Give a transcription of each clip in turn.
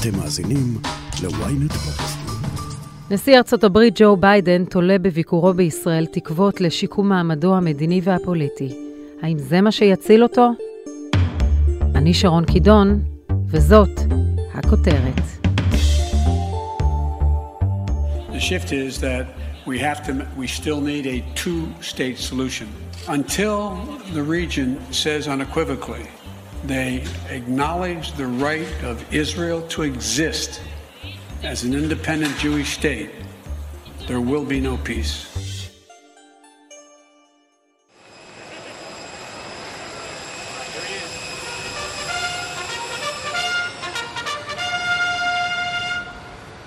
אתם מאזינים ל-ynet. נשיא ארצות הברית ג'ו ביידן תולה בביקורו בישראל תקוות לשיקום מעמדו המדיני והפוליטי. האם זה מה שיציל אותו? אני שרון קידון, וזאת הכותרת. The shift is that we have to, we still need a two-state solution. Until the region says unequivocally they acknowledge the right of Israel to exist as an independent Jewish state, there will be no peace.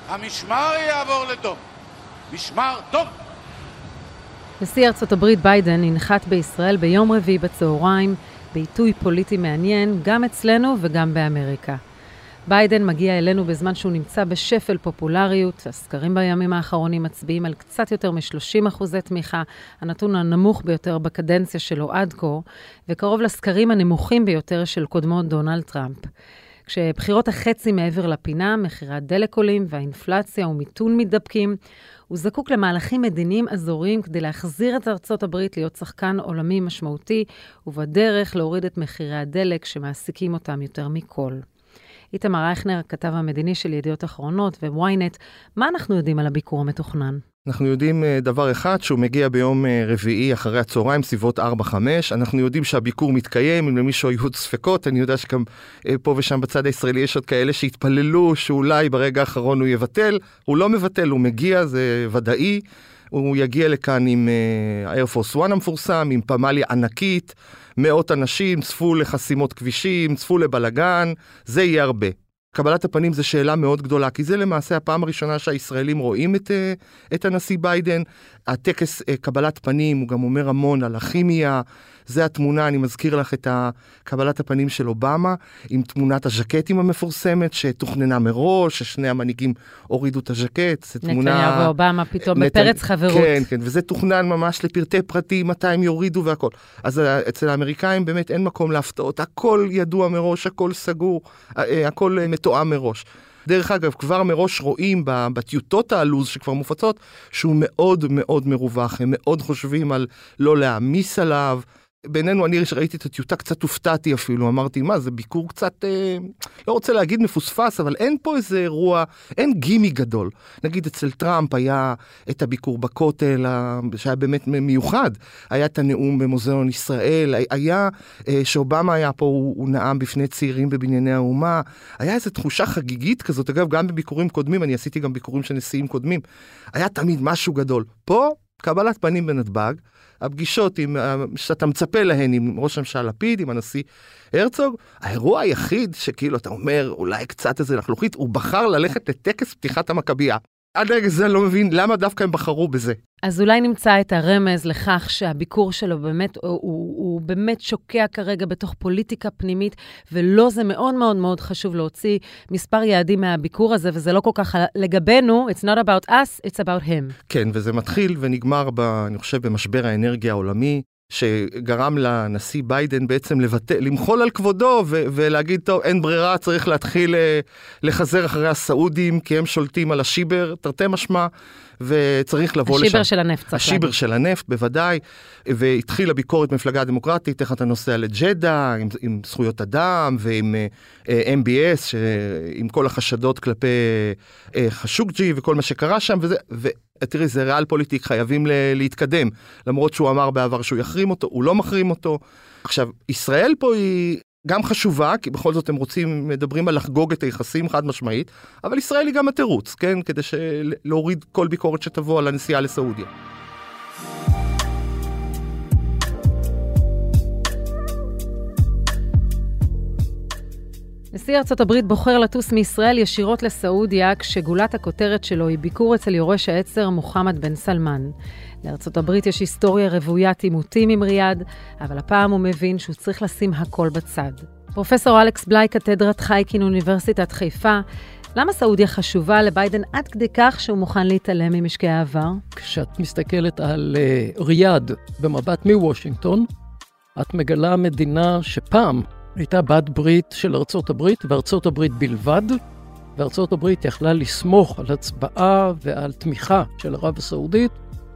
המשמר יעבור לדום. משמר דום. נשיא ארצות הברית ביידן ינחת בישראל ביום רביעי בצהריים בעיתוי פוליטי מעניין גם אצלנו וגם באמריקה. ביידן מגיע אלינו בזמן שהוא נמצא בשפל פופולריות. הסקרים בימים האחרונים מצביעים על קצת יותר מ-30 אחוזי תמיכה, הנתון הנמוך ביותר בקדנציה שלו עד כה, וקרוב לסקרים הנמוכים ביותר של קודמו דונלד טראמפ. כשבחירות החצי מעבר לפינה, מחירי הדלק עולים והאינפלציה ומיתון מתדבקים, הוא זקוק למהלכים מדיניים אזוריים כדי להחזיר את ארצות הברית להיות שחקן עולמי משמעותי, ובדרך להוריד את מחירי הדלק שמעסיקים אותם יותר מכל. איתמר אייכנר, הכתב המדיני של ידיעות אחרונות ו-ynet, מה אנחנו יודעים על הביקור המתוכנן? אנחנו יודעים דבר אחד, שהוא מגיע ביום רביעי אחרי הצהריים, סביבות 4-5. אנחנו יודעים שהביקור מתקיים, אם למישהו היו ספקות, אני יודע שגם פה ושם בצד הישראלי יש עוד כאלה שהתפללו שאולי ברגע האחרון הוא יבטל. הוא לא מבטל, הוא מגיע, זה ודאי. הוא יגיע לכאן עם ה-Air Force One המפורסם, עם פמליה ענקית, מאות אנשים, צפו לחסימות כבישים, צפו לבלגן, זה יהיה הרבה. קבלת הפנים זו שאלה מאוד גדולה, כי זה למעשה הפעם הראשונה שהישראלים רואים את, את הנשיא ביידן. הטקס קבלת פנים, הוא גם אומר המון על הכימיה, זה התמונה, אני מזכיר לך את קבלת הפנים של אובמה, עם תמונת הז'קטים המפורסמת שתוכננה מראש, ששני המנהיגים הורידו את הז'קט, זו תמונה... נתניהו ואובמה פתאום נת... בפרץ חברות. כן, כן, וזה תוכנן ממש לפרטי פרטים, מתי הם יורידו והכל. אז אצל האמריקאים באמת אין מקום להפתעות, הכל ידוע מראש, הכל סגור, הכל מתואם מראש. דרך אגב, כבר מראש רואים בטיוטות הלו"ז שכבר מופצות, שהוא מאוד מאוד מרווח, הם מאוד חושבים על לא להעמיס עליו. בינינו, אני ראיתי את הטיוטה, קצת הופתעתי אפילו, אמרתי, מה, זה ביקור קצת, אה, לא רוצה להגיד מפוספס, אבל אין פה איזה אירוע, אין גימי גדול. נגיד אצל טראמפ היה את הביקור בכותל, שהיה באמת מיוחד, היה את הנאום במוזיאון ישראל, היה, אה, שאובמה היה פה, הוא, הוא נאם בפני צעירים בבנייני האומה, היה איזו תחושה חגיגית כזאת, אגב, גם בביקורים קודמים, אני עשיתי גם ביקורים של נשיאים קודמים, היה תמיד משהו גדול. פה, קבלת פנים בנתב"ג, הפגישות עם, שאתה מצפה להן עם ראש הממשלה לפיד, עם הנשיא הרצוג, האירוע היחיד שכאילו אתה אומר אולי קצת איזה לחלוכית, הוא בחר ללכת לטקס פתיחת המכבייה. עד רגע זה אני לא מבין למה דווקא הם בחרו בזה. אז אולי נמצא את הרמז לכך שהביקור שלו באמת, הוא, הוא, הוא באמת שוקע כרגע בתוך פוליטיקה פנימית, ולא זה מאוד מאוד מאוד חשוב להוציא מספר יעדים מהביקור הזה, וזה לא כל כך לגבינו, it's not about us, it's about him. כן, וזה מתחיל ונגמר, ב, אני חושב, במשבר האנרגיה העולמי. שגרם לנשיא ביידן בעצם לבטא, למחול על כבודו ו- ולהגיד, טוב, אין ברירה, צריך להתחיל לחזר אחרי הסעודים, כי הם שולטים על השיבר, תרתי משמע, וצריך לבוא השיבר לשם. השיבר של הנפט, השיבר להגיד. של הנפט, בוודאי, והתחילה ביקורת מפלגה הדמוקרטית, איך אתה נוסע לג'דה, עם, עם זכויות אדם ועם אה, MBS, ש- עם כל החשדות כלפי אה, חשוקג'י וכל מה שקרה שם, וזה... ו- תראי, זה ריאל פוליטיק, חייבים ל- להתקדם. למרות שהוא אמר בעבר שהוא יחרים אותו, הוא לא מחרים אותו. עכשיו, ישראל פה היא גם חשובה, כי בכל זאת הם רוצים, מדברים על לחגוג את היחסים חד משמעית, אבל ישראל היא גם התירוץ, כן? כדי להוריד כל ביקורת שתבוא על הנסיעה לסעודיה. נשיא ארצות הברית בוחר לטוס מישראל ישירות לסעודיה, כשגולת הכותרת שלו היא ביקור אצל יורש העצר מוחמד בן סלמן. לארצות הברית יש היסטוריה רוויית עימותים עם ריאד, אבל הפעם הוא מבין שהוא צריך לשים הכל בצד. פרופסור אלכס בליי, קתדרת חייקין, אוניברסיטת חיפה, למה סעודיה חשובה לביידן עד כדי כך שהוא מוכן להתעלם ממשקי העבר? כשאת מסתכלת על uh, ריאד במבט מוושינגטון, את מגלה מדינה שפעם הייתה בת ברית של ארצות הברית, וארצות הברית בלבד, וארצות הברית יכלה לסמוך על הצבעה ועל תמיכה של ערב הסעודית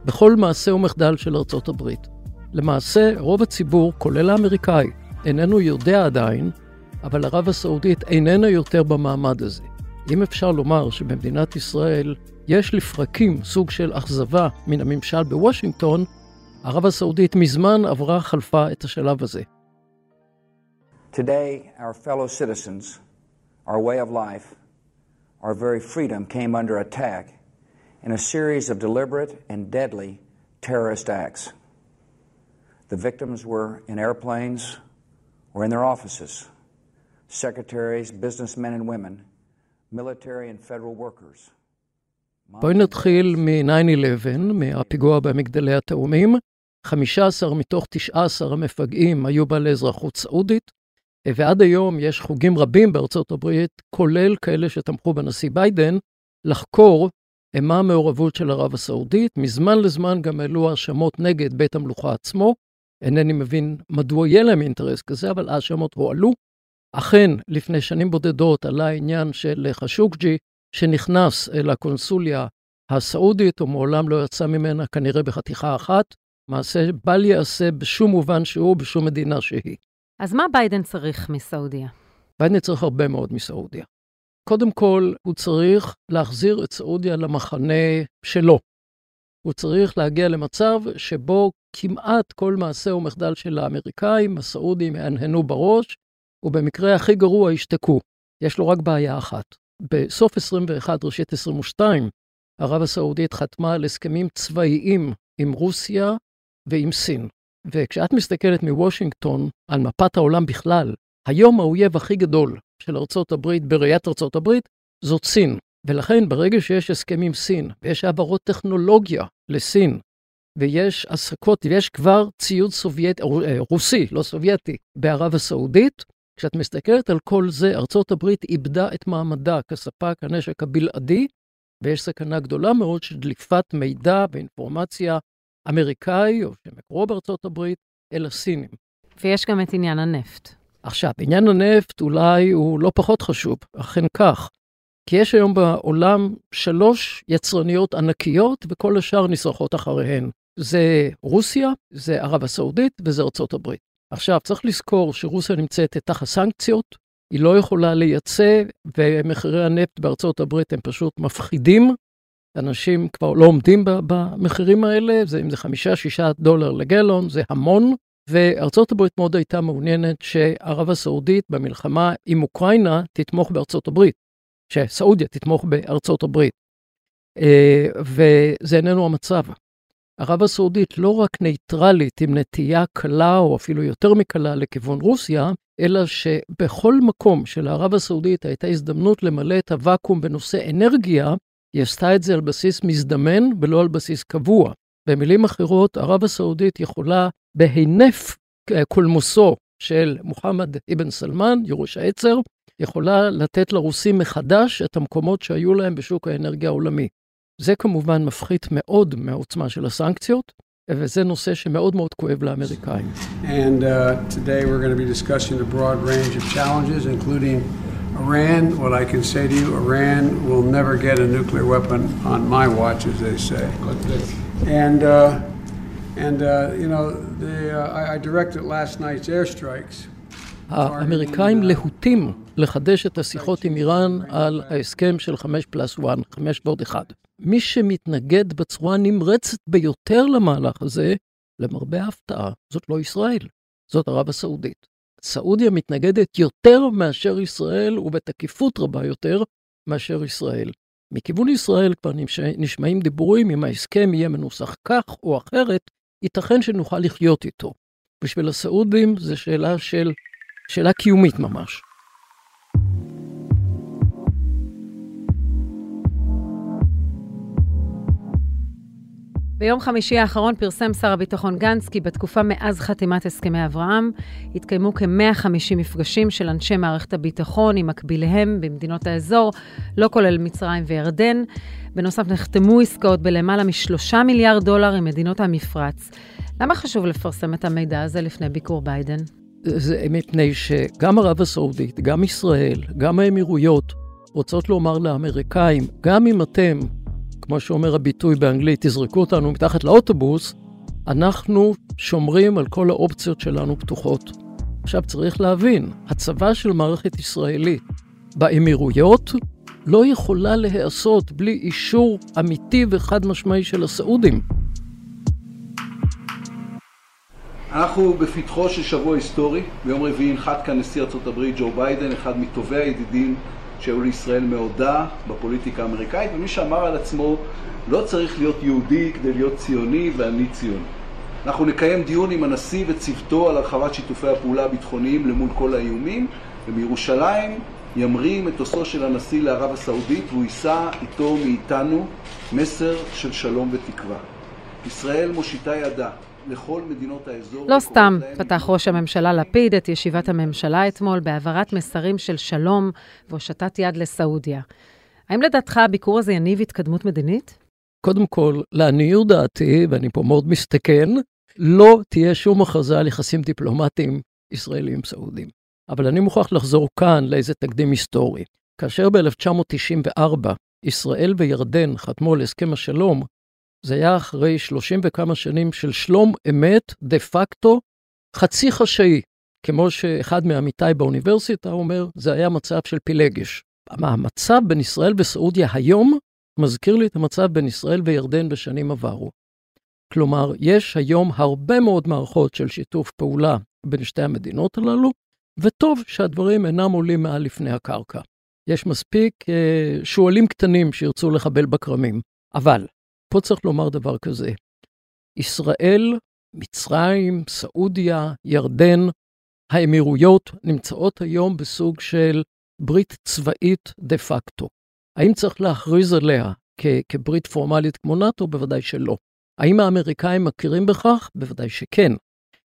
בכל מעשה ומחדל של ארצות הברית. למעשה, רוב הציבור, כולל האמריקאי, איננו יודע עדיין, אבל ערב הסעודית איננה יותר במעמד הזה. אם אפשר לומר שבמדינת ישראל יש לפרקים סוג של אכזבה מן הממשל בוושינגטון, ערב הסעודית מזמן עברה חלפה את השלב הזה. Today, our fellow citizens, our way of life, our very freedom came under attack in a series of deliberate and deadly terrorist acts. The victims were in airplanes or in their offices, secretaries, businessmen and women, military and federal workers. בואי נתחיל מ-9-11, מהפיגוע במגדלי התאומים. 15 מתוך 19 המפגעים היו בעלי אזרחות סעודית, ועד היום יש חוגים רבים בארצות הברית, כולל כאלה שתמכו בנשיא ביידן, לחקור מה המעורבות של ערב הסעודית. מזמן לזמן גם העלו האשמות נגד בית המלוכה עצמו. אינני מבין מדוע יהיה להם אינטרס כזה, אבל האשמות הועלו. אכן, לפני שנים בודדות עלה העניין של חשוקג'י, שנכנס לקונסוליה הסעודית, ומעולם לא יצא ממנה כנראה בחתיכה אחת. מעשה בל ייעשה בשום מובן שהוא, בשום מדינה שהיא. אז מה ביידן צריך מסעודיה? ביידן צריך הרבה מאוד מסעודיה. קודם כל, הוא צריך להחזיר את סעודיה למחנה שלו. הוא צריך להגיע למצב שבו כמעט כל מעשה ומחדל של האמריקאים, הסעודים יהנהנו בראש, ובמקרה הכי גרוע ישתקו. יש לו רק בעיה אחת. בסוף 21, ראשית 22, ערב הסעודית חתמה על הסכמים צבאיים עם רוסיה ועם סין. וכשאת מסתכלת מוושינגטון על מפת העולם בכלל, היום האויב הכי גדול של ארצות הברית בראיית ארצות הברית זאת סין. ולכן ברגע שיש הסכם עם סין, ויש העברות טכנולוגיה לסין, ויש עסקות, ויש כבר ציוד סובייטי, אה, רוסי, לא סובייטי, בערב הסעודית, כשאת מסתכלת על כל זה, ארצות הברית איבדה את מעמדה כספק הנשק הבלעדי, ויש סכנה גדולה מאוד של דליפת מידע ואינפורמציה אמריקאי, או שמקורו בארצות הברית, אל הסינים. ויש גם את עניין הנפט. עכשיו, עניין הנפט אולי הוא לא פחות חשוב, אכן כך. כי יש היום בעולם שלוש יצרניות ענקיות, וכל השאר נשרכות אחריהן. זה רוסיה, זה ערב הסעודית וזה ארצות הברית. עכשיו, צריך לזכור שרוסיה נמצאת תחת סנקציות, היא לא יכולה לייצא, ומחירי הנפט בארצות הברית הם פשוט מפחידים. אנשים כבר לא עומדים במחירים האלה, זה, אם זה חמישה, שישה דולר לגלון, זה המון. וארצות הברית מאוד הייתה מעוניינת שערב הסעודית במלחמה עם אוקראינה תתמוך בארצות הברית, שסעודיה תתמוך בארצות הברית. אה, וזה איננו המצב. ערב הסעודית לא רק נייטרלית עם נטייה קלה או אפילו יותר מקלה לכיוון רוסיה, אלא שבכל מקום שלערב הסעודית הייתה הזדמנות למלא את הוואקום בנושא אנרגיה, היא עשתה את זה על בסיס מזדמן ולא על בסיס קבוע. במילים אחרות, ערב הסעודית יכולה בהינף קולמוסו של מוחמד אבן סלמן, ירוש העצר, יכולה לתת לרוסים מחדש את המקומות שהיו להם בשוק האנרגיה העולמי. זה כמובן מפחית מאוד מהעוצמה של הסנקציות, וזה נושא שמאוד מאוד כואב לאמריקאים. And uh, today we're going to be discussing a broad range of challenges, including Iran. What I can say to you, Iran will never get a nuclear weapon on my watch, as they say. And, uh, האמריקאים להוטים לחדש את השיחות עם איראן על ההסכם של 5 פלוס 1, 5 ועוד 1. מי שמתנגד בצורה נמרצת ביותר למהלך הזה, למרבה ההפתעה, זאת לא ישראל, זאת ערב הסעודית. סעודיה מתנגדת יותר מאשר ישראל, ובתקיפות רבה יותר מאשר ישראל. מכיוון ישראל כבר נשמעים דיבורים אם ההסכם יהיה מנוסח כך או אחרת, ייתכן שנוכל לחיות איתו. בשביל הסעודים זו שאלה של, שאלה קיומית ממש. ביום חמישי האחרון פרסם שר הביטחון גנץ כי בתקופה מאז חתימת הסכמי אברהם התקיימו כ-150 מפגשים של אנשי מערכת הביטחון עם מקביליהם במדינות האזור, לא כולל מצרים וירדן. בנוסף נחתמו עסקאות בלמעלה משלושה מיליארד דולר עם מדינות המפרץ. למה חשוב לפרסם את המידע הזה לפני ביקור ביידן? זה מפני שגם ערב הסעודית, גם ישראל, גם האמירויות, רוצות לומר לאמריקאים, גם אם אתם, כמו שאומר הביטוי באנגלית, תזרקו אותנו מתחת לאוטובוס, אנחנו שומרים על כל האופציות שלנו פתוחות. עכשיו צריך להבין, הצבא של מערכת ישראלית באמירויות לא יכולה להיעשות בלי אישור אמיתי וחד משמעי של הסעודים. אנחנו בפתחו של שבוע היסטורי. ביום רביעי ינחת כאן נשיא ארה"ב ג'ו ביידן, אחד מטובי הידידים שהיו לישראל מעודה בפוליטיקה האמריקאית, ומי שאמר על עצמו, לא צריך להיות יהודי כדי להיות ציוני ואני ציוני. אנחנו נקיים דיון עם הנשיא וצוותו על הרחבת שיתופי הפעולה הביטחוניים למול כל האיומים, ומירושלים ימריא מטוסו של הנשיא לערב הסעודית והוא יישא איתו מאיתנו מסר של שלום ותקווה. ישראל מושיטה ידה לכל מדינות האזור. לא סתם פתח ראש הממשלה לפיד את ישיבת הממשלה אתמול בהעברת מסרים של שלום והושטת יד לסעודיה. האם לדעתך הביקור הזה יניב התקדמות מדינית? קודם כל, לעניות דעתי, ואני פה מאוד מסתכן, לא תהיה שום הכרזה על יחסים דיפלומטיים ישראלים סעודים. אבל אני מוכרח לחזור כאן לאיזה תקדים היסטורי. כאשר ב-1994 ישראל וירדן חתמו על הסכם השלום, זה היה אחרי 30 וכמה שנים של שלום אמת, דה פקטו, חצי חשאי. כמו שאחד מעמיתיי באוניברסיטה אומר, זה היה מצב של פילגש. המצב בין ישראל וסעודיה היום מזכיר לי את המצב בין ישראל וירדן בשנים עברו. כלומר, יש היום הרבה מאוד מערכות של שיתוף פעולה בין שתי המדינות הללו, וטוב שהדברים אינם עולים מעל לפני הקרקע. יש מספיק אה, שועלים קטנים שירצו לחבל בכרמים. אבל, פה צריך לומר דבר כזה, ישראל, מצרים, סעודיה, ירדן, האמירויות נמצאות היום בסוג של ברית צבאית דה פקטו. האם צריך להכריז עליה כ- כברית פורמלית כמו נאט"ו? בוודאי שלא. האם האמריקאים מכירים בכך? בוודאי שכן.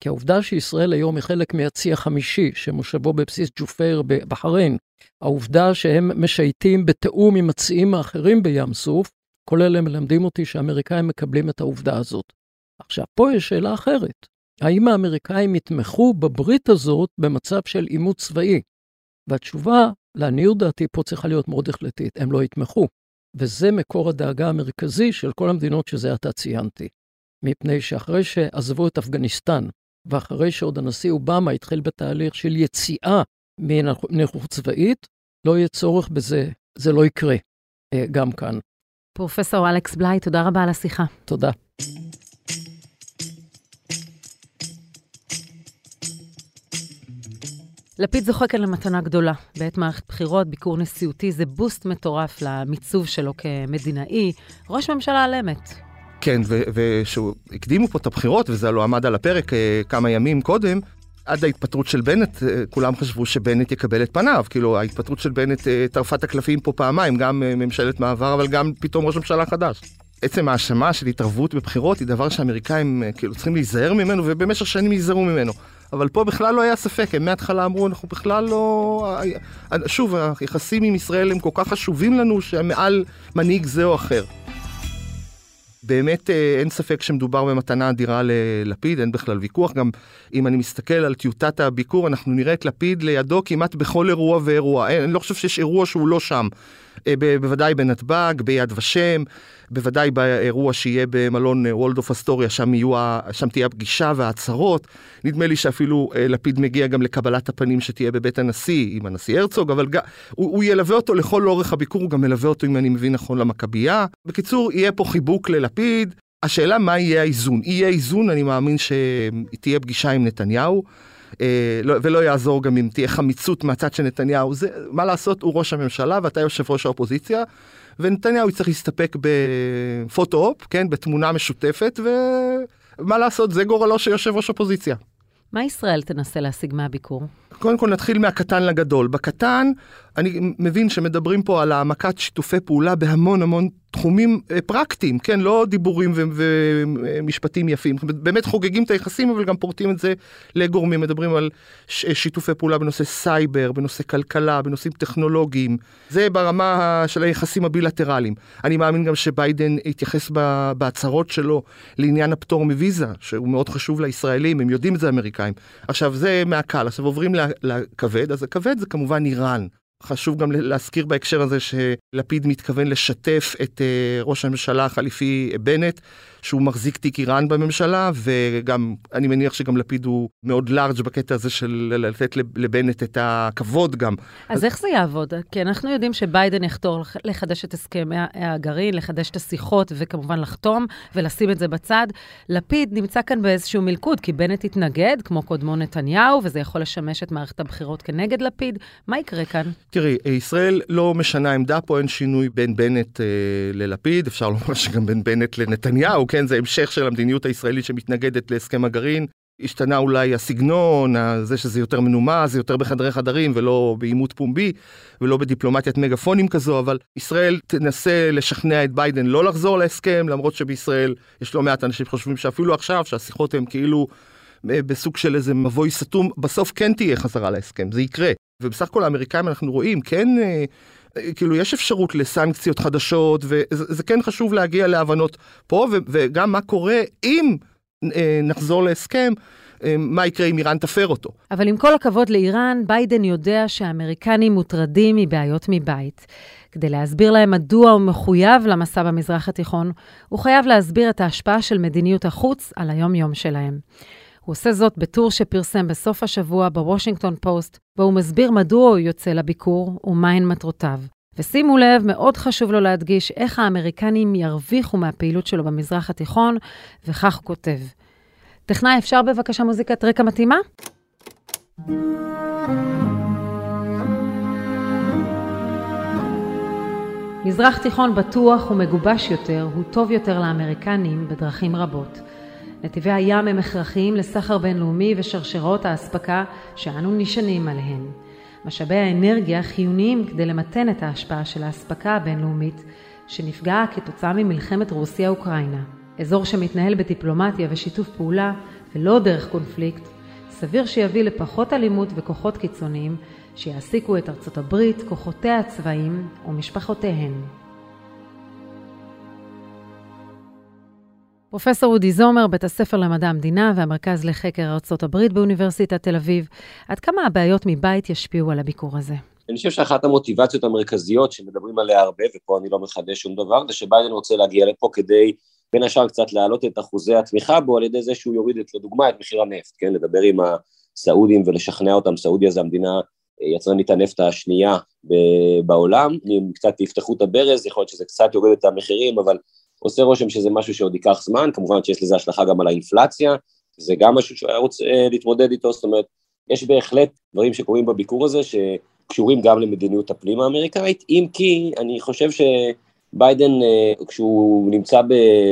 כי העובדה שישראל היום היא חלק מהצי החמישי שמושבו בבסיס ג'ופייר בבחריין, העובדה שהם משייטים בתיאום עם הציים האחרים בים סוף, כל אלה מלמדים אותי שהאמריקאים מקבלים את העובדה הזאת. עכשיו, פה יש שאלה אחרת. האם האמריקאים יתמכו בברית הזאת במצב של עימות צבאי? והתשובה, לעניות דעתי, פה צריכה להיות מאוד החלטית, הם לא יתמכו. וזה מקור הדאגה המרכזי של כל המדינות שזה עתה ציינתי. מפני שאחרי שעזבו את אפגניסטן, ואחרי שעוד הנשיא אובמה התחיל בתהליך של יציאה מנכות צבאית, לא יהיה צורך בזה, זה לא יקרה אה, גם כאן. פרופסור אלכס בליי, תודה רבה על השיחה. תודה. לפיד זוכה כאן למתנה גדולה. בעת מערכת בחירות, ביקור נשיאותי זה בוסט מטורף למיצוב שלו כמדינאי. ראש ממשלה על אמת. כן, ושהקדימו פה את הבחירות, וזה לא עמד על הפרק אה, כמה ימים קודם, עד ההתפטרות של בנט, אה, כולם חשבו שבנט יקבל את פניו. כאילו, ההתפטרות של בנט אה, טרפה את הקלפים פה פעמיים, גם ממשלת מעבר, אבל גם פתאום ראש ממשלה חדש. עצם ההאשמה של התערבות בבחירות היא דבר שהאמריקאים כאילו צריכים להיזהר ממנו, ובמשך שנים ייזהרו ממנו. אבל פה בכלל לא היה ספק, הם מההתחלה אמרו, אנחנו בכלל לא... שוב, היחסים עם ישראל הם כל כך חשובים לנו, שהם מעל מנהיג זה או אחר. באמת אה, אין ספק שמדובר במתנה אדירה ללפיד, אין בכלל ויכוח. גם אם אני מסתכל על טיוטת הביקור, אנחנו נראה את לפיד לידו כמעט בכל אירוע ואירוע. אין, אני לא חושב שיש אירוע שהוא לא שם. אה, בוודאי בנתב"ג, ביד ושם, בוודאי באירוע שיהיה במלון וולד אוף אסטוריה, שם, יהיו, שם תהיה הפגישה וההצהרות. נדמה לי שאפילו אה, לפיד מגיע גם לקבלת הפנים שתהיה בבית הנשיא, עם הנשיא הרצוג, אבל גם, הוא, הוא ילווה אותו לכל אורך הביקור, הוא גם מלווה אותו, אם אני מבין נכון, למכבייה. בקיצור, יהיה פה חיבוק ללפיד. השאלה מה יהיה האיזון. יהיה איזון, אני מאמין שתהיה פגישה עם נתניהו. אה, לא, ולא יעזור גם אם תהיה חמיצות מהצד של נתניהו. זה, מה לעשות, הוא ראש הממשלה ואתה יושב ראש האופוזיציה, ונתניהו יצטרך להסתפק בפוטו-אופ, כן, בתמונה משותפת, ומה לעשות, זה גורלו של יושב ראש אופוזיציה. מה ישראל תנסה להשיג מהביקור? קודם כל נתחיל מהקטן לגדול. בקטן, אני מבין שמדברים פה על העמקת שיתופי פעולה בהמון המון תחומים אה, פרקטיים, כן? לא דיבורים ומשפטים יפים. באמת חוגגים את היחסים, אבל גם פורטים את זה לגורמים. מדברים על שיתופי פעולה בנושא סייבר, בנושא כלכלה, בנושאים טכנולוגיים. זה ברמה של היחסים הבילטרליים. אני מאמין גם שביידן יתייחס בהצהרות שלו לעניין הפטור מוויזה, שהוא מאוד חשוב לישראלים, הם יודעים את זה האמריקאים. עכשיו, זה מהקל. עכשיו עוברים לכבד, אז הכבד זה כמובן איראן. חשוב גם להזכיר בהקשר הזה שלפיד מתכוון לשתף את אה, ראש הממשלה החליפי בנט, שהוא מחזיק תיק איראן בממשלה, וגם, אני מניח שגם לפיד הוא מאוד לארג' בקטע הזה של לתת לבנט את הכבוד גם. אז, אז איך זה יעבוד? כי אנחנו יודעים שביידן יחתור לחדש את הסכמי הגרעין, לחדש את השיחות, וכמובן לחתום ולשים את זה בצד. לפיד נמצא כאן באיזשהו מלכוד, כי בנט התנגד, כמו קודמו נתניהו, וזה יכול לשמש את מערכת הבחירות כנגד לפיד. מה יקרה כאן? תראי, ישראל לא משנה עמדה פה, אין שינוי בין בנט אה, ללפיד, אפשר לומר שגם בין בנט לנתניהו, כן, זה המשך של המדיניות הישראלית שמתנגדת להסכם הגרעין. השתנה אולי הסגנון, זה שזה יותר מנומס, זה יותר בחדרי חדרים ולא בעימות פומבי ולא בדיפלומטיית מגפונים כזו, אבל ישראל תנסה לשכנע את ביידן לא לחזור להסכם, למרות שבישראל יש לא מעט אנשים שחושבים שאפילו עכשיו, שהשיחות הן כאילו אה, בסוג של איזה מבוי סתום, בסוף כן תהיה חזרה להסכם, זה יקרה. ובסך הכל האמריקאים אנחנו רואים, כן, אה, כאילו יש אפשרות לסנקציות חדשות, וזה כן חשוב להגיע להבנות פה, וגם מה קורה אם אה, נחזור להסכם. מה יקרה אם איראן תפר אותו. אבל עם כל הכבוד לאיראן, ביידן יודע שהאמריקנים מוטרדים מבעיות מבית. כדי להסביר להם מדוע הוא מחויב למסע במזרח התיכון, הוא חייב להסביר את ההשפעה של מדיניות החוץ על היום-יום שלהם. הוא עושה זאת בטור שפרסם בסוף השבוע בוושינגטון פוסט, בו הוא מסביר מדוע הוא יוצא לביקור ומהן מטרותיו. ושימו לב, מאוד חשוב לו להדגיש איך האמריקנים ירוויחו מהפעילות שלו במזרח התיכון, וכך הוא כותב. טכנאי, אפשר בבקשה מוזיקת רקע מתאימה? מזרח תיכון בטוח ומגובש יותר הוא טוב יותר לאמריקנים בדרכים רבות. נתיבי הים הם הכרחיים לסחר בינלאומי ושרשרות האספקה שאנו נשענים עליהן. משאבי האנרגיה חיוניים כדי למתן את ההשפעה של האספקה הבינלאומית שנפגעה כתוצאה ממלחמת רוסיה-אוקראינה. אזור שמתנהל בדיפלומטיה ושיתוף פעולה ולא דרך קונפליקט, סביר שיביא לפחות אלימות וכוחות קיצוניים שיעסיקו את ארצות הברית, כוחותיה הצבאיים ומשפחותיהן. פרופסור אודי זומר, בית הספר למדע המדינה והמרכז לחקר הברית באוניברסיטת תל אביב, עד כמה הבעיות מבית ישפיעו על הביקור הזה? אני חושב שאחת המוטיבציות המרכזיות שמדברים עליה הרבה, ופה אני לא מחדש שום דבר, זה שביידן רוצה להגיע לפה כדי בין השאר קצת להעלות את אחוזי התמיכה בו על ידי זה שהוא יוריד את, לדוגמה את מחיר הנפט, כן, לדבר עם הסעודים ולשכנע אותם, סעודיה זה המדינה יצרנית הנפט השנייה בעולם, אם קצת יפתחו את הברז, יכול להיות שזה קצת יוריד את המחירים, אבל עושה רושם שזה משהו שעוד ייקח זמן, כמובן שיש לזה השלכה גם על האינפלציה, זה גם משהו שהוא היה רוצה אה, להתמודד איתו, זאת אומרת, יש בהחלט דברים שקורים בביקור הזה שקשורים גם למדיניות הפנים האמריקאית, אם כי אני חושב שביידן, אה, כשהוא נמצא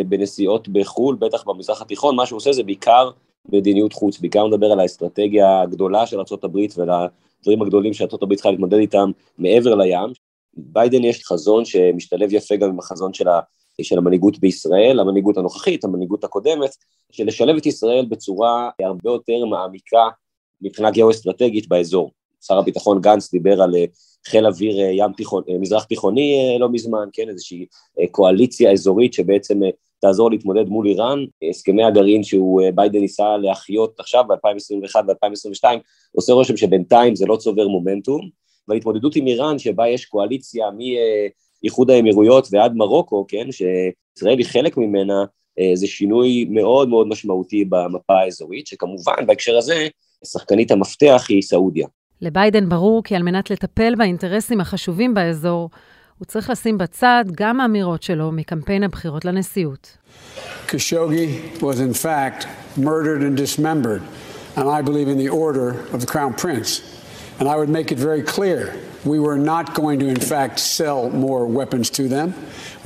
בנסיעות בחו"ל, בטח במזרח התיכון, מה שהוא עושה זה בעיקר מדיניות חוץ, בעיקר מדבר על האסטרטגיה הגדולה של ארה"ב ולדברים הגדולים שארה"ב צריכה להתמודד איתם מעבר לים. ביידן יש חזון שמשתלב יפה גם עם החזון של של המנהיגות בישראל, המנהיגות הנוכחית, המנהיגות הקודמת, של לשלב את ישראל בצורה הרבה יותר מעמיקה מבחינה גיאו-אסטרטגית באזור. שר הביטחון גנץ דיבר על אה, חיל אוויר אה, ים תיכון, אה, מזרח תיכוני לא מזמן, כן, איזושהי קואליציה אזורית שבעצם תעזור להתמודד מול איראן. הסכמי הגרעין שהוא ביידן ניסה להחיות עכשיו ב-2021 ו-2022, עושה רושם שבינתיים זה לא צובר מומנטום, וההתמודדות עם איראן שבה יש קואליציה מ... איחוד האמירויות ועד מרוקו, כן, שישראל היא חלק ממנה, אה, זה שינוי מאוד מאוד משמעותי במפה האזורית, שכמובן בהקשר הזה, שחקנית המפתח היא סעודיה. לביידן ברור כי על מנת לטפל באינטרסים החשובים באזור, הוא צריך לשים בצד גם האמירות שלו מקמפיין הבחירות לנשיאות. Khashoggi was in fact murdered and dismembered, and I believe in the order of the Crown Prince. And I would make it very clear we were not going to, in fact, sell more weapons to them.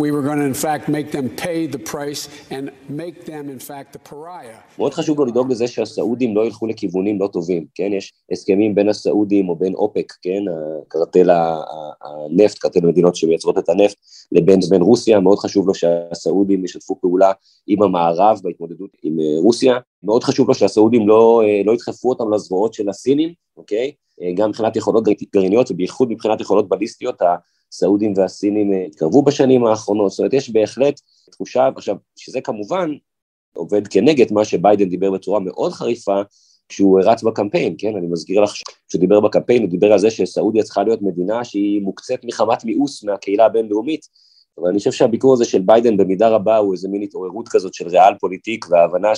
We were going to, in fact, make them pay the price and make them, in fact, the pariah. מאוד חשוב לו לדאוג לזה שהסעודים לא ילכו לכיוונים לא טובים, כן? יש הסכמים בין הסעודים או בין אופק, כן? קרטל הנפט, קרטל מדינות שמייצרות את הנפט, לבין בין רוסיה, מאוד חשוב לו שהסעודים ישתפו פעולה עם המערב בהתמודדות עם רוסיה. מאוד חשוב לו שהסעודים לא, לא ידחפו אותם לזרועות של הסינים, אוקיי? גם מבחינת יכולות גרעיניות ובייחוד מבחינת יכולות בליסטיות, הסעודים והסינים אה, התקרבו בשנים האחרונות, זאת אומרת יש בהחלט תחושה, עכשיו, שזה כמובן עובד כנגד מה שביידן דיבר בצורה מאוד חריפה כשהוא רץ בקמפיין, כן? אני מזכיר לך כשהוא דיבר בקמפיין, הוא דיבר על זה שסעודיה צריכה להיות מדינה שהיא מוקצת מחמת מיאוס מהקהילה הבינלאומית, אבל אני חושב שהביקור הזה של ביידן במידה רבה הוא איזה מין התעוררות כזאת של ריאל פוליטיק וההבנה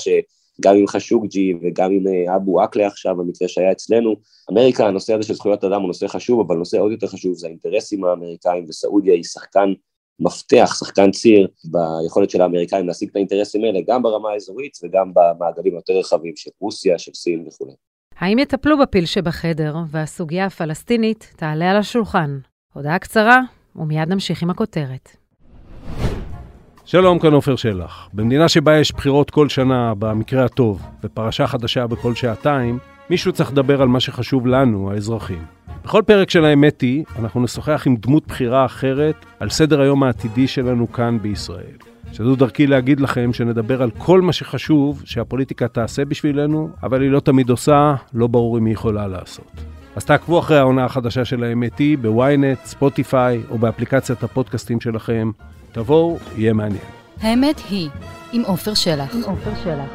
שגם עם חשוקג'י וגם עם אה, אבו עקלה עכשיו, במקרה שהיה אצלנו, אמריקה, הנושא הזה של זכויות אדם הוא נושא חשוב, אבל נושא עוד יותר חשוב זה האינטרסים האמריקאים, וסעודיה היא שחקן מפתח, שחקן ציר, ביכולת של האמריקאים להשיג את האינטרסים האלה, גם ברמה האזורית וגם במעגלים היותר רחבים של רוסיה, של סין וכו'. האם יטפלו בפיל שבחדר, והסוגיה הפלסטינית תעלה על השולחן? הודעה קצרה, ומיד נמשיך עם הכותרת. שלום, כאן עופר שלח. במדינה שבה יש בחירות כל שנה, במקרה הטוב, ופרשה חדשה בכל שעתיים, מישהו צריך לדבר על מה שחשוב לנו, האזרחים. בכל פרק של האמת היא, אנחנו נשוחח עם דמות בחירה אחרת על סדר היום העתידי שלנו כאן בישראל. שזו דרכי להגיד לכם שנדבר על כל מה שחשוב שהפוליטיקה תעשה בשבילנו, אבל היא לא תמיד עושה, לא ברור אם היא יכולה לעשות. אז תעקבו אחרי העונה החדשה של האמת היא בוויינט, ספוטיפיי או באפליקציית הפודקאסטים שלכם. תבואו, יהיה מעניין. האמת היא, עם עופר שלח. עם עופר שלח.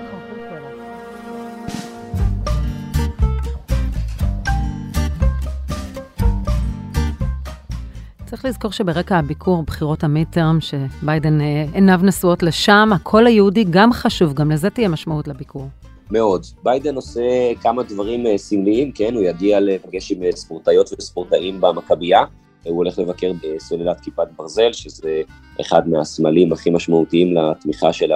צריך לזכור שברקע הביקור, בחירות המיטרם, שביידן אה, עיניו נשואות לשם, הקול היהודי גם חשוב, גם לזה תהיה משמעות לביקור. מאוד. ביידן עושה כמה דברים אה, סמליים, כן? הוא יגיע לפגש עם אה, ספורטאיות וספורטאים במכבייה. הוא הולך לבקר בסוללת כיפת ברזל, שזה אחד מהסמלים הכי משמעותיים לתמיכה של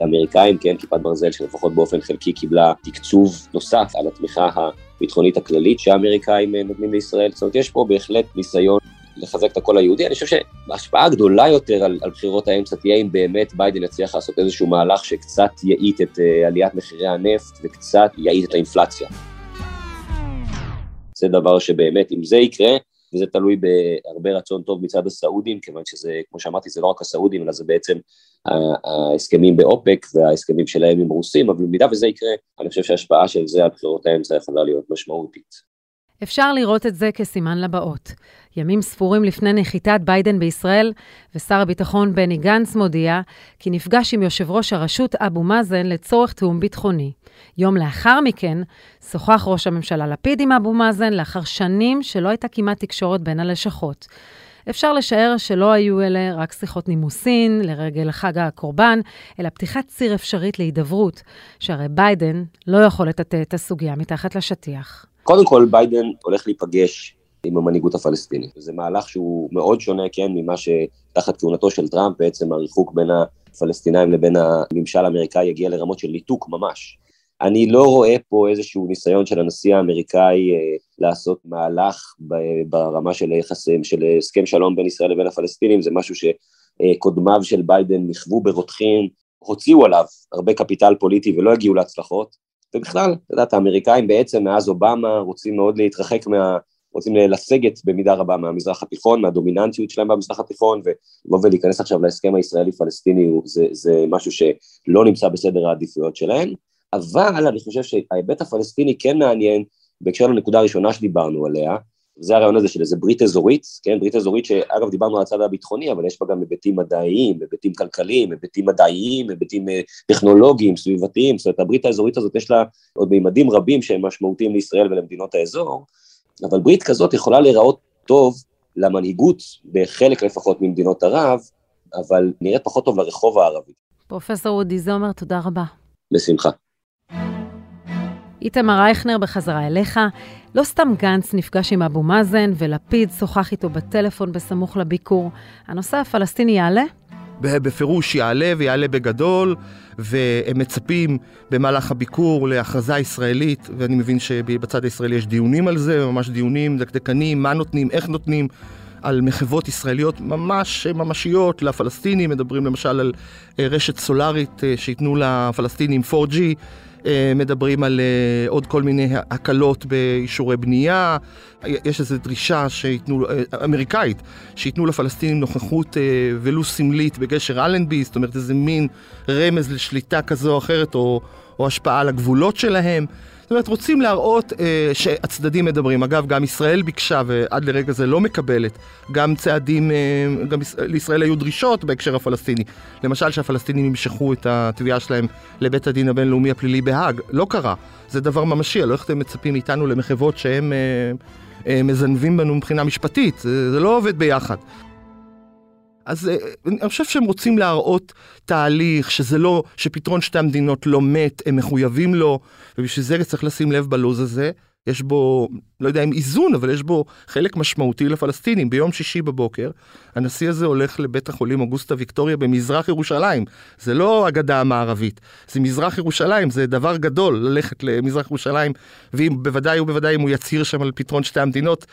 האמריקאים, כן? כיפת ברזל שלפחות באופן חלקי קיבלה תקצוב נוסף על התמיכה הביטחונית הכללית שהאמריקאים נותנים לישראל. זאת אומרת, יש פה בהחלט ניסיון לחזק את הקול היהודי. אני חושב שההשפעה הגדולה יותר על, על בחירות האמצע תהיה אם באמת ביידן יצליח לעשות איזשהו מהלך שקצת יאיט את uh, עליית מחירי הנפט וקצת יאיט את האינפלציה. זה דבר שבאמת, אם זה יקרה, וזה תלוי בהרבה רצון טוב מצד הסעודים, כיוון שזה, כמו שאמרתי, זה לא רק הסעודים, אלא זה בעצם ההסכמים באופק וההסכמים שלהם עם רוסים, אבל במידה וזה יקרה, אני חושב שההשפעה של זה על בחירות האמצע יכולה להיות משמעותית. אפשר לראות את זה כסימן לבאות. ימים ספורים לפני נחיתת ביידן בישראל, ושר הביטחון בני גנץ מודיע כי נפגש עם יושב ראש הרשות אבו מאזן לצורך תיאום ביטחוני. יום לאחר מכן, שוחח ראש הממשלה לפיד עם אבו מאזן לאחר שנים שלא הייתה כמעט תקשורת בין הלשכות. אפשר לשער שלא היו אלה רק שיחות נימוסין לרגל חג הקורבן, אלא פתיחת ציר אפשרית להידברות, שהרי ביידן לא יכול לטאטא את הסוגיה מתחת לשטיח. קודם כל, ביידן הולך להיפגש עם המנהיגות הפלסטינית. זה מהלך שהוא מאוד שונה, כן, ממה שתחת כהונתו של טראמפ, בעצם הריחוק בין הפלסטינאים לבין הממשל האמריקאי הגיע לרמות של ניתוק ממש. אני לא רואה פה איזשהו ניסיון של הנשיא האמריקאי אה, לעשות מהלך ברמה של יחסים, של הסכם שלום בין ישראל לבין הפלסטינים, זה משהו שקודמיו של ביידן נכוו ברותחין, הוציאו עליו הרבה קפיטל פוליטי ולא הגיעו להצלחות, ובכלל, את יודעת, האמריקאים בעצם מאז אובמה רוצים מאוד להתרחק מה... רוצים לסגת במידה רבה מהמזרח התיכון, מהדומיננטיות שלהם במזרח התיכון, ולבוא ולהיכנס עכשיו להסכם הישראלי-פלסטיני זה, זה משהו שלא נמצא בסדר העדיפויות שלהם, אבל אני חושב שההיבט הפלסטיני כן מעניין בהקשר לנקודה הראשונה שדיברנו עליה, זה הרעיון הזה של איזה ברית אזורית, כן, ברית אזורית שאגב דיברנו על הצד הביטחוני, אבל יש בה גם היבטים מדעיים, היבטים כלכליים, היבטים מדעיים, היבטים אה, טכנולוגיים, סביבתיים, זאת אומרת הברית האזורית הזאת יש לה עוד מימדים רבים שהם משמעותיים לישראל ולמדינות האזור, אבל ברית כזאת יכולה להיראות טוב למנהיגות בחלק לפחות ממדינות ערב, אבל נראית פחות טוב לרחוב הערבי. פרופסור אודי זומר, תודה רבה. בשמחה. איתמר רייכנר, בחזרה אליך. לא סתם גנץ נפגש עם אבו מאזן ולפיד שוחח איתו בטלפון בסמוך לביקור. הנושא הפלסטיני יעלה? בפירוש יעלה ויעלה בגדול, והם מצפים במהלך הביקור להכרזה ישראלית, ואני מבין שבצד הישראלי יש דיונים על זה, ממש דיונים דקדקנים, מה נותנים, איך נותנים. על מחוות ישראליות ממש ממשיות לפלסטינים, מדברים למשל על אה, רשת סולארית אה, שייתנו לפלסטינים 4G, אה, מדברים על אה, עוד כל מיני הקלות באישורי בנייה, יש איזו דרישה שייתנו, אה, אמריקאית, שייתנו לפלסטינים נוכחות ולו סמלית בגשר אלנבי, זאת אומרת איזה מין רמז לשליטה כזו או אחרת, או, או השפעה על הגבולות שלהם. זאת אומרת, רוצים להראות אה, שהצדדים מדברים. אגב, גם ישראל ביקשה, ועד לרגע זה לא מקבלת, גם צעדים, אה, גם לישראל היו דרישות בהקשר הפלסטיני. למשל, שהפלסטינים ימשכו את התביעה שלהם לבית הדין הבינלאומי הפלילי בהאג. לא קרה. זה דבר ממשי, לא איך אתם מצפים מאיתנו למחוות שהם אה, אה, מזנבים בנו מבחינה משפטית. זה, זה לא עובד ביחד. אז אה, אני חושב שהם רוצים להראות תהליך, שזה לא, שפתרון שתי המדינות לא מת, הם מחויבים לו, ובשביל זה צריך לשים לב בלו"ז הזה. יש בו, לא יודע אם איזון, אבל יש בו חלק משמעותי לפלסטינים. ביום שישי בבוקר, הנשיא הזה הולך לבית החולים אוגוסטה ויקטוריה במזרח ירושלים. זה לא הגדה המערבית, זה מזרח ירושלים, זה דבר גדול ללכת למזרח ירושלים, ואם בוודאי ובוודאי אם הוא יצהיר שם על פתרון שתי המדינות,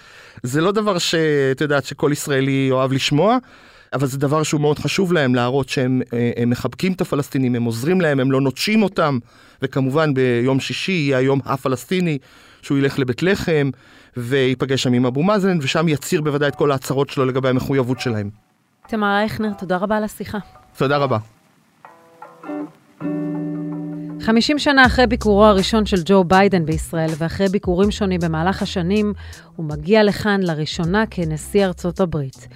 זה לא דבר שאת יודעת שכל ישראלי יאהב לשמוע. אבל זה דבר שהוא מאוד חשוב להם, להראות שהם אה, מחבקים את הפלסטינים, הם עוזרים להם, הם לא נוטשים אותם, וכמובן ביום שישי יהיה היום הפלסטיני, שהוא ילך לבית לחם, וייפגש שם עם אבו מאזן, ושם יצהיר בוודאי את כל ההצהרות שלו לגבי המחויבות שלהם. תמר אייכנר, תודה רבה על השיחה. תודה רבה. 50 שנה אחרי ביקורו הראשון של ג'ו ביידן בישראל, ואחרי ביקורים שונים במהלך השנים, הוא מגיע לכאן לראשונה כנשיא ארצות הברית.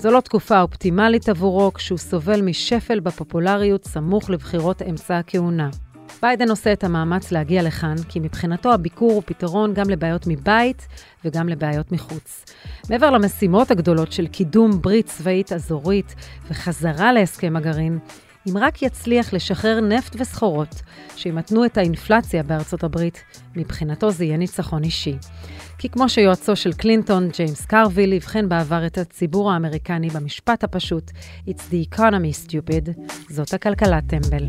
זו לא תקופה אופטימלית עבורו, כשהוא סובל משפל בפופולריות סמוך לבחירות אמצע הכהונה. ביידן עושה את המאמץ להגיע לכאן, כי מבחינתו הביקור הוא פתרון גם לבעיות מבית וגם לבעיות מחוץ. מעבר למשימות הגדולות של קידום ברית צבאית אזורית וחזרה להסכם הגרעין, אם רק יצליח לשחרר נפט וסחורות שימתנו את האינפלציה בארצות הברית, מבחינתו זה יהיה ניצחון אישי. כי כמו שיועצו של קלינטון, ג'יימס קרוויל, אבחן בעבר את הציבור האמריקני במשפט הפשוט It's the economy stupid, זאת הכלכלה טמבל.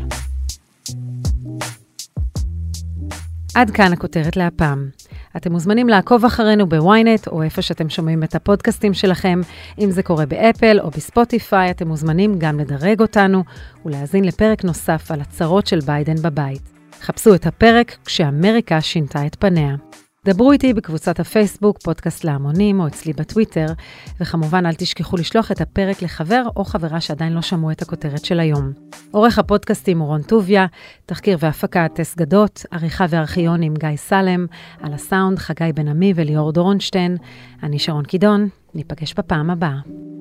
עד כאן הכותרת להפעם. אתם מוזמנים לעקוב אחרינו בוויינט, או איפה שאתם שומעים את הפודקאסטים שלכם. אם זה קורה באפל או בספוטיפיי, אתם מוזמנים גם לדרג אותנו ולהאזין לפרק נוסף על הצרות של ביידן בבית. חפשו את הפרק כשאמריקה שינתה את פניה. דברו איתי בקבוצת הפייסבוק, פודקאסט להמונים, או אצלי בטוויטר, וכמובן אל תשכחו לשלוח את הפרק לחבר או חברה שעדיין לא שמעו את הכותרת של היום. עורך הפודקאסטים הוא רון טוביה, תחקיר והפקה טס גדות, עריכה וארכיון עם גיא סלם, על הסאונד חגי בן עמי וליאור דורנשטיין. אני שרון קידון, ניפגש בפעם הבאה.